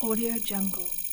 Audio Jungle.